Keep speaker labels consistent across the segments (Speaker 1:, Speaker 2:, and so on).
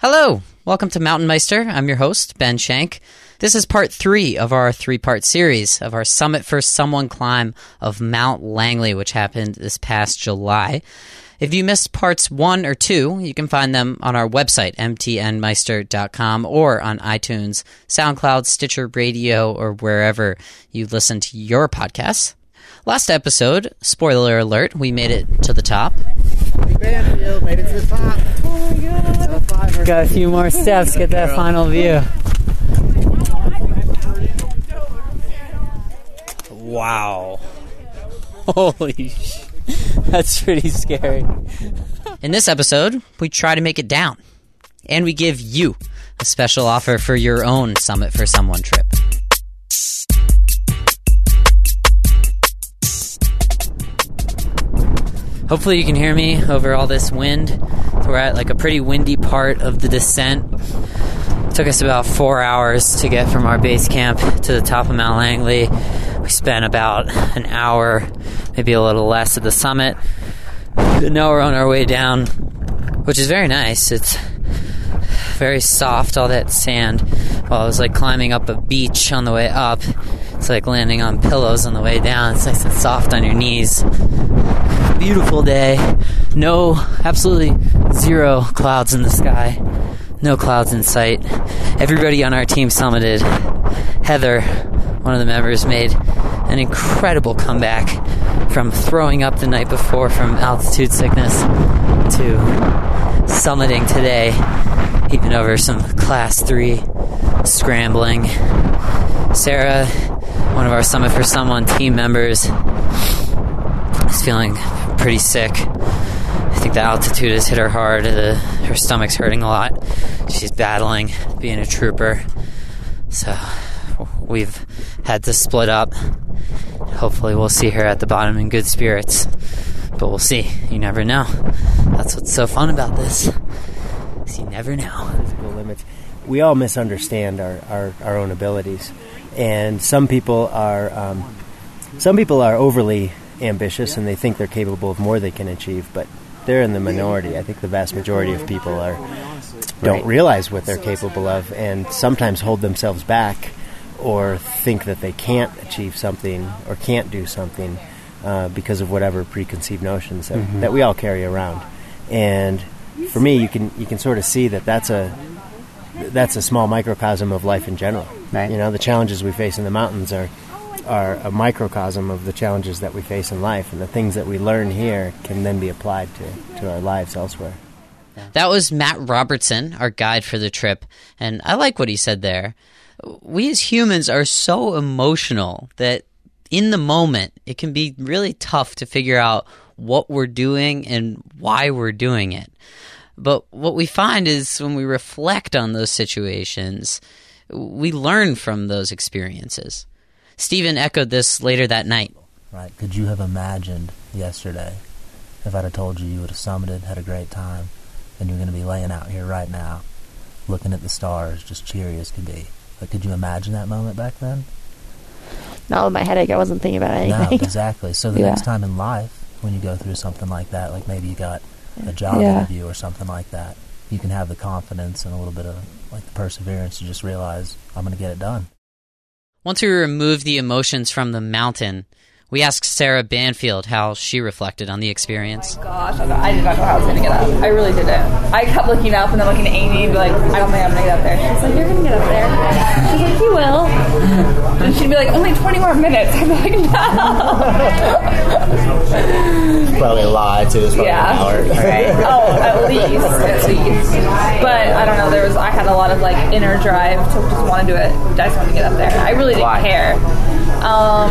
Speaker 1: Hello, welcome to Mountain Meister. I'm your host, Ben Shank. This is part three of our three part series of our Summit for Someone climb of Mount Langley, which happened this past July. If you missed parts one or two, you can find them on our website, mtnmeister.com, or on iTunes, SoundCloud, Stitcher Radio, or wherever you listen to your podcasts. Last episode, spoiler alert, we made it to the top.
Speaker 2: Banfield made it to the top. Oh my god.
Speaker 1: Got a few more steps, get that final view. Wow. Holy sh! That's pretty scary. In this episode, we try to make it down. And we give you a special offer for your own Summit for Someone trip. Hopefully, you can hear me over all this wind. So we're at like a pretty windy part of the descent. It took us about four hours to get from our base camp to the top of Mount Langley. We spent about an hour, maybe a little less, at the summit. Now we're on our way down, which is very nice. It's very soft, all that sand. While I was like climbing up a beach on the way up, it's like landing on pillows on the way down. It's nice and soft on your knees. Beautiful day. No, absolutely zero clouds in the sky. No clouds in sight. Everybody on our team summited. Heather, one of the members, made an incredible comeback from throwing up the night before from altitude sickness to summiting today, even over some class three scrambling. Sarah, one of our Summit for Someone team members, is feeling pretty sick. I think the altitude has hit her hard. The, her stomach's hurting a lot. She's battling being a trooper. So we've had to split up. Hopefully, we'll see her at the bottom in good spirits. But we'll see. You never know. That's what's so fun about this. You never know.
Speaker 2: Physical limits. We all misunderstand our, our, our own abilities, and some people are um, some people are overly ambitious and they think they're capable of more they can achieve, but they're in the minority. I think the vast majority of people are don't realize what they're capable of and sometimes hold themselves back or think that they can't achieve something or can't do something uh, because of whatever preconceived notions that, that we all carry around. And for me, you can you can sort of see that that's a that's a small microcosm of life in general.
Speaker 1: Right.
Speaker 2: You know, the challenges we face in the mountains are are a microcosm of the challenges that we face in life, and the things that we learn here can then be applied to, to our lives elsewhere.
Speaker 1: That was Matt Robertson, our guide for the trip, and I like what he said there. We as humans are so emotional that in the moment it can be really tough to figure out what we're doing and why we're doing it. But what we find is when we reflect on those situations, we learn from those experiences. Stephen echoed this later that night.
Speaker 3: Right? Could you have imagined yesterday if I'd have told you you would have summited, had a great time, and you're going to be laying out here right now, looking at the stars, just cheery as could be? Like, could you imagine that moment back then?
Speaker 4: Not with my headache. I wasn't thinking about anything.
Speaker 3: No,
Speaker 4: anything.
Speaker 3: exactly. So the
Speaker 4: Yeah.
Speaker 3: next time in life, when you go through something like that, like maybe you got a job
Speaker 4: Yeah.
Speaker 3: interview or something like that, you can have the confidence and a little bit of like the perseverance to just realize I'm going to get it done.
Speaker 1: Once we remove the emotions from the mountain, we asked Sarah Banfield how she reflected on the experience.
Speaker 5: Oh gosh, I did not know how I was gonna get up. I really didn't. I kept looking up and then looking at Amy like, I don't think I'm gonna get up there. She's like, You're gonna get up there. She's like, You will. And she'd be like, Only 20 more minutes. I'm like, No.
Speaker 2: Probably a lie too. It's probably
Speaker 5: Yeah. Right. Oh, at least, at least. But I don't know. There was I had a lot of like inner drive to just want to do it. I just want to get up there. I really didn't care. Um,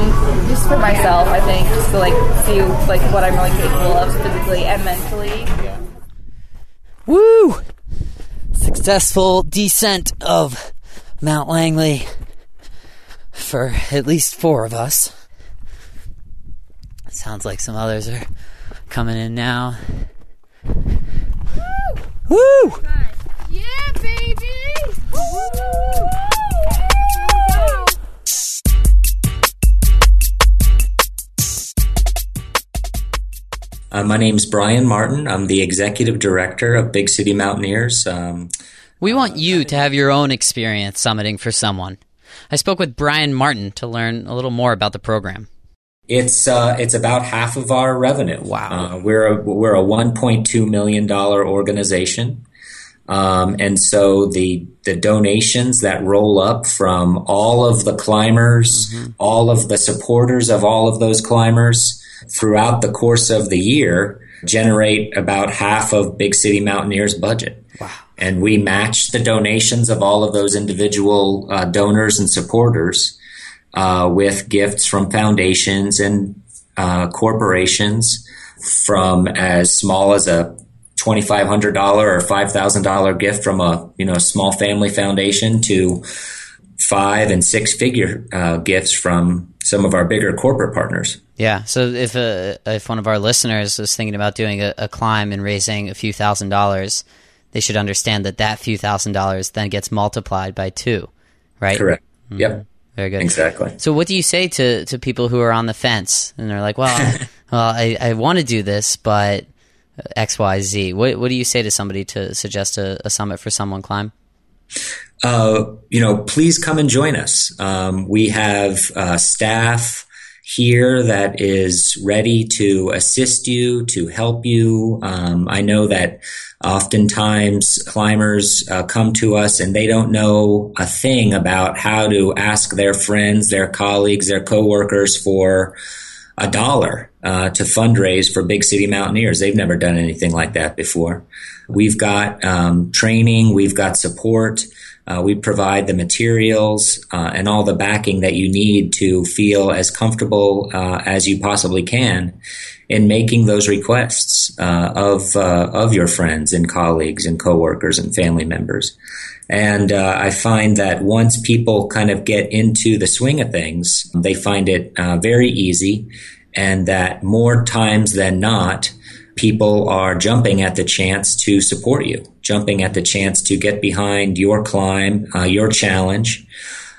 Speaker 5: just for myself, I think, just to like see like what I'm really capable of physically and mentally.
Speaker 1: Woo! Successful descent of Mount Langley for at least four of us. Sounds like some others are coming in now. Woo!
Speaker 6: Yeah, baby!
Speaker 7: I'm my name's Brian Martin. I'm the executive director of Big City Mountaineers. Um,
Speaker 1: we want you to have your own experience summiting for someone. I spoke with Brian Martin to learn a little more about the program.
Speaker 7: It's uh, it's about half of our revenue.
Speaker 1: Wow.
Speaker 7: Uh, we're a, we're a 1.2 million dollar organization. Um, and so the the donations that roll up from all of the climbers, mm-hmm. all of the supporters of all of those climbers throughout the course of the year generate about half of Big City Mountaineers' budget.
Speaker 1: Wow.
Speaker 7: And we match the donations of all of those individual uh, donors and supporters uh, with gifts from foundations and uh, corporations from as small as a $2,500 or $5,000 gift from a, you know, small family foundation to five and six figure uh, gifts from some of our bigger corporate partners.
Speaker 1: Yeah. So if a, uh, if one of our listeners was thinking about doing a, a climb and raising a few thousand dollars, they should understand that that few thousand dollars then gets multiplied by two, right?
Speaker 7: Correct. Mm-hmm. Yep.
Speaker 1: Very good.
Speaker 7: Exactly.
Speaker 1: So what do you say to, to people who are on the fence and they're like, well, well, I, I want to do this, but X, Y, Z. What What do you say to somebody to suggest a, a summit for someone climb?
Speaker 7: Uh, you know, please come and join us. Um, we have uh, staff here that is ready to assist you, to help you. Um, I know that oftentimes climbers uh, come to us and they don't know a thing about how to ask their friends, their colleagues, their coworkers for a dollar uh, to fundraise for Big City Mountaineers. They've never done anything like that before. We've got um, training, we've got support. Uh, we provide the materials uh, and all the backing that you need to feel as comfortable uh, as you possibly can in making those requests uh, of uh, of your friends and colleagues and coworkers and family members. And uh, I find that once people kind of get into the swing of things, they find it very easy, and that more times than not, people are jumping at the chance to support you, jumping at the chance to get behind your climb, uh, your challenge,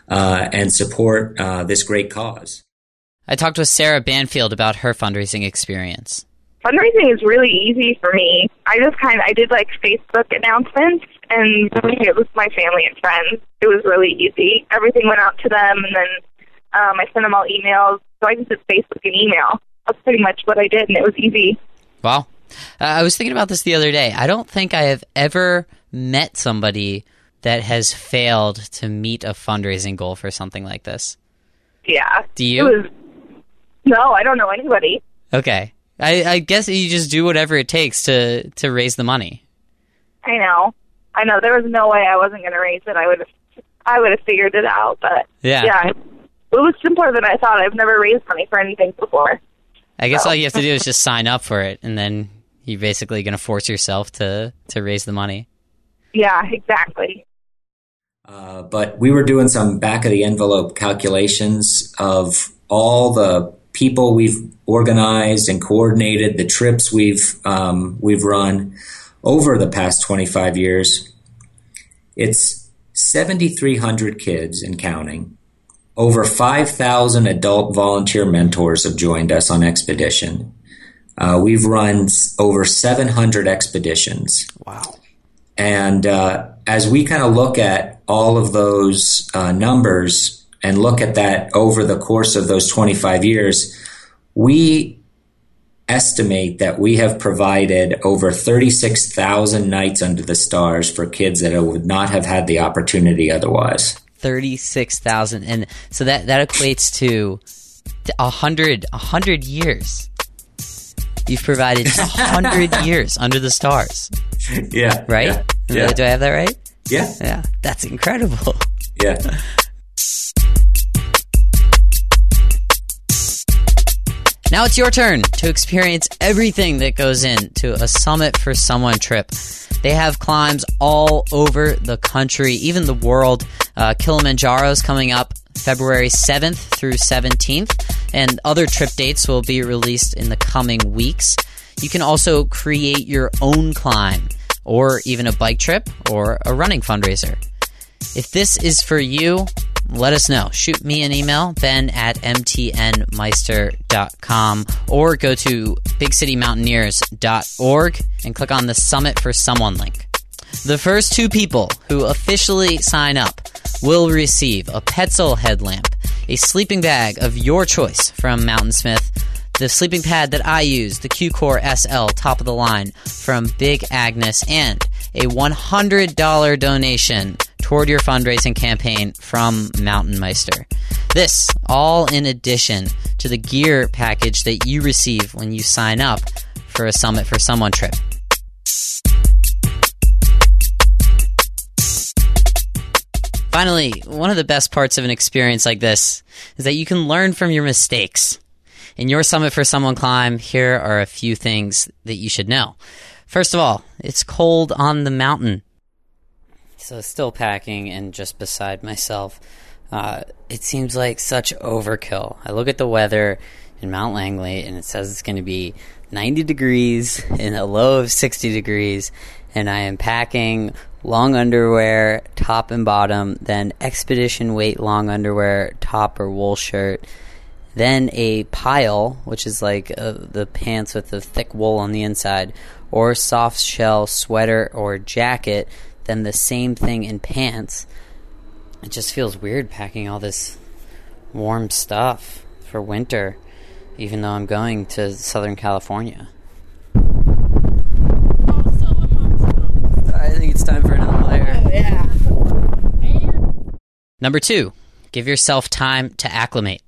Speaker 7: uh, and support uh, this great cause.
Speaker 1: I talked with Sarah Banfield about her fundraising experience.
Speaker 8: Fundraising is really easy for me. I just kind of I did like Facebook announcements, and it was my family and friends. It was really easy. Everything went out to them, and then um, I sent them all emails. So I just did Facebook and email. That's pretty much what I did, and it was easy.
Speaker 1: Wow. Uh, I was thinking about this the other day. I don't think I have ever met somebody that has failed to meet a fundraising goal for something like this.
Speaker 8: Yeah.
Speaker 1: Do you?
Speaker 8: Was, no, I don't know anybody.
Speaker 1: Okay. I, I guess you just do whatever it takes to, to raise the money.
Speaker 8: I know. I know. There was no way I wasn't going to raise it. I would have I would have figured it out, but
Speaker 1: yeah.
Speaker 8: yeah, it was simpler than I thought. I've never raised money for anything before.
Speaker 1: I guess all you have to do is just sign up for it, and then you're basically going to force yourself to to raise the money.
Speaker 8: Yeah, exactly.
Speaker 7: Uh, but we were doing some back of the envelope calculations of all the people we've organized and coordinated, the trips we've um, we've run over the past 25 years. It's 7,300 kids and counting over 5,000 adult volunteer mentors have joined us on Expedition. Uh, we've run over 700 expeditions.
Speaker 1: Wow.
Speaker 7: And uh, as we kind of look at all of those uh, numbers and look at that over the course of those 25 years, we estimate that we have provided over 36,000 nights under the stars for kids that would not have had the opportunity otherwise.
Speaker 1: 36,000 and so that that equates to a hundred a hundred years. You've provided a hundred years under the stars.
Speaker 7: Yeah
Speaker 1: right?
Speaker 7: yeah,
Speaker 1: yeah. do i have that right?
Speaker 7: Yeah.
Speaker 1: Yeah that's incredible.
Speaker 7: Yeah
Speaker 1: Now it's your turn to experience everything that goes into a Summit for Someone trip. They have climbs all over the country, even the world. Uh, Kilimanjaro's coming up February 7th through 17th, and other trip dates will be released in the coming weeks. You can also create your own climb, or even a bike trip, or a running fundraiser. If this is for you, let us know. Shoot me an email, ben at mtnmeister.com, or go to bigcitymountaineers.org and click on the Summit for Someone link. The first two people who officially sign up will receive a Petzl headlamp, a sleeping bag of your choice from Mountainsmith, the sleeping pad that I use, the Q-Core SL top of the line from Big Agnes, and a $100 donation toward your fundraising campaign from Mountain Meister. This all in addition to the gear package that you receive when you sign up for a Summit for Someone trip. Finally, one of the best parts of an experience like this is that you can learn from your mistakes. In your Summit for Someone climb, here are a few things that you should know. First of all, it's cold on the mountain. So, still packing and just beside myself. Uh, it seems like such overkill. I look at the weather in Mount Langley and it says it's going to be 90 degrees and a low of 60 degrees, and I am packing long underwear, top and bottom, then expedition weight long underwear, top or wool shirt, then a pile, which is like uh, the pants with the thick wool on the inside, or soft shell sweater or jacket, then the same thing in pants. It just feels weird packing all this warm stuff for winter, even though I'm going to Southern California. I think it's time for another layer.
Speaker 6: yeah.
Speaker 1: Number two, give yourself time to acclimate.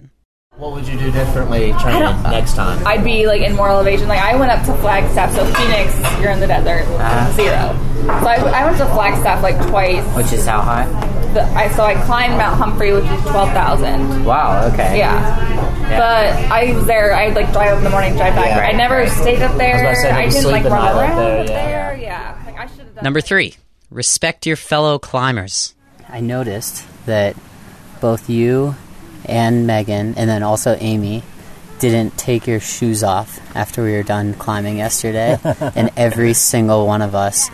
Speaker 3: What would you do differently training next time?
Speaker 5: I'd be like in more elevation. Like I went up to Flagstaff, so Phoenix, you're in the desert,
Speaker 1: Ah.
Speaker 5: zero. So I, I went to Flagstaff like twice.
Speaker 1: Which is how high?
Speaker 5: The, I so I climbed Mount Humphrey, which is twelve thousand.
Speaker 1: Wow, okay.
Speaker 5: Yeah. But I was there. I'd like drive up in the morning, drive back.
Speaker 3: Yeah.
Speaker 5: I never stayed up there.
Speaker 3: I was about to say,
Speaker 5: I didn't
Speaker 3: sleep
Speaker 5: like
Speaker 3: the
Speaker 5: run
Speaker 3: night up
Speaker 5: around
Speaker 3: there,
Speaker 5: up
Speaker 3: yeah.
Speaker 5: there. Yeah. Like I should have done.
Speaker 1: Number three, respect your fellow climbers. I noticed that both you and Megan, and then also Amy, didn't take your shoes off after we were done climbing yesterday, and every single one of us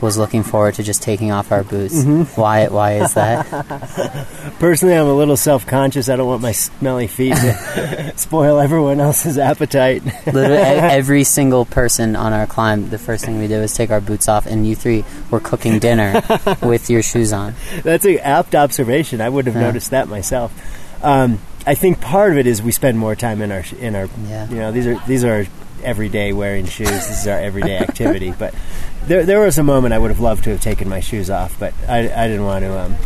Speaker 1: was looking forward to just taking off our boots. Why? Why is that?
Speaker 2: Personally, I'm a little self-conscious. I don't want my smelly feet to spoil everyone else's appetite.
Speaker 1: Every single person on our climb, the first thing we did was take our boots off, and you three were cooking dinner with your shoes on.
Speaker 2: That's an apt observation. I wouldn't have
Speaker 1: Yeah.
Speaker 2: noticed that myself. Um, I think part of it is we spend more time in our in our
Speaker 1: Yeah.
Speaker 2: you know these are these are everyday wearing shoes. This is our everyday activity. But there there was a moment I would have loved to have taken my shoes off, but I, I didn't want to. Um,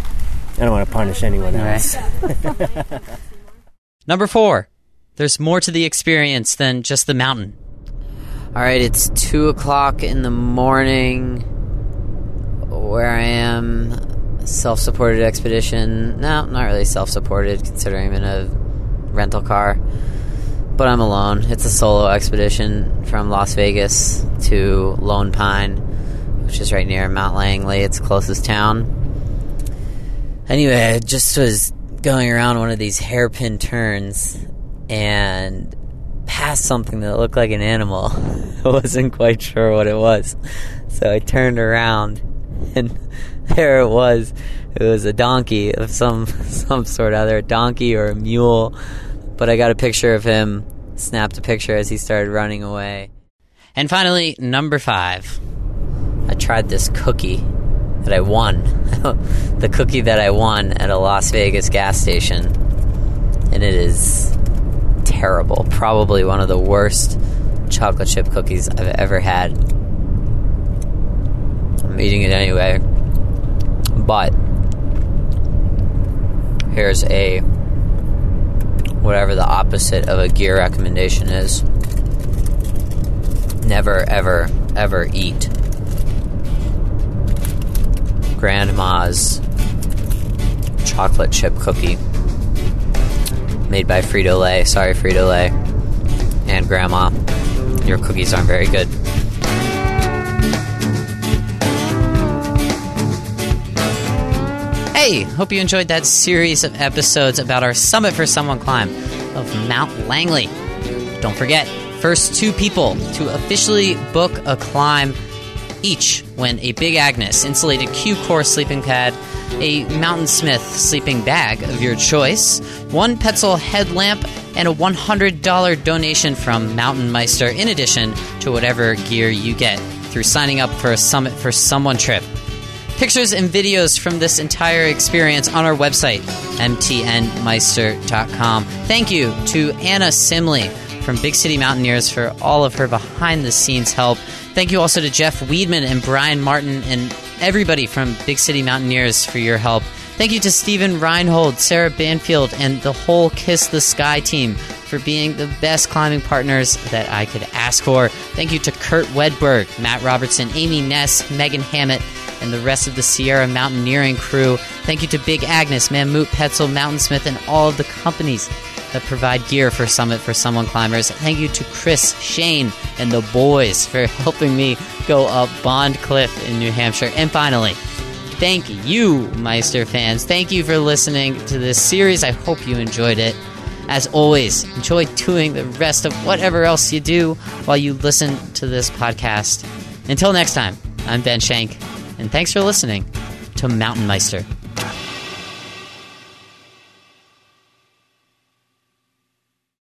Speaker 2: I don't want to punish anyone
Speaker 1: Right.
Speaker 2: else.
Speaker 1: Number four, there's more to the experience than just the mountain. All right, it's two o'clock in the morning where I am. Self supported expedition. No, not really self supported, considering I'm in a rental car. But I'm alone. It's a solo expedition from Las Vegas to Lone Pine, which is right near Mount Langley. It's closest town. Anyway, I just was going around one of these hairpin turns and passed something that looked like an animal. I wasn't quite sure what it was. So I turned around and there it was. It was a donkey of some some sort, either a donkey or a mule. But I got a picture of him, snapped a picture as he started running away. And finally, number five. I tried this cookie that I won. the cookie that I won at a Las Vegas gas station. And it is terrible. Probably one of the worst chocolate chip cookies I've ever had. I'm eating it anyway. But here's a whatever the opposite of a gear recommendation is. Never, ever, ever eat grandma's chocolate chip cookie made by Frito Lay. Sorry, Frito Lay. And grandma, your cookies aren't very good. Hey, hope you enjoyed that series of episodes about our Summit for Someone climb of Mount Langley. Don't forget, first two people to officially book a climb each win a Big Agnes insulated Q Core sleeping pad, a Mountainsmith sleeping bag of your choice, one Petzl headlamp, and a $100 donation from Mountain Meister in addition to whatever gear you get through signing up for a Summit for Someone trip. Pictures and videos from this entire experience on our website, mtnmeister.com. Thank you to Anna Simley from Big City Mountaineers for all of her behind the scenes help. Thank you also to Jeff Weedman and Brian Martin and everybody from Big City Mountaineers for your help. Thank you to Stephen Reinhold, Sarah Banfield, and the whole Kiss the Sky team for being the best climbing partners that I could ask for. Thank you to Kurt Wedberg, Matt Robertson, Amy Ness, Megan Hammett, and the rest of the Sierra Mountaineering crew. Thank you to Big Agnes, Mammut, Petzl, Mountainsmith, and all of the companies that provide gear for Summit for Someone climbers. Thank you to Chris, Shane, and the boys for helping me go up Bondcliff in New Hampshire. And finally, thank you, Meister fans. Thank you for listening to this series. I hope you enjoyed it. As always, enjoy doing the rest of whatever else you do while you listen to this podcast. Until next time, I'm Ben Shank, and thanks for listening to Mountain Meister.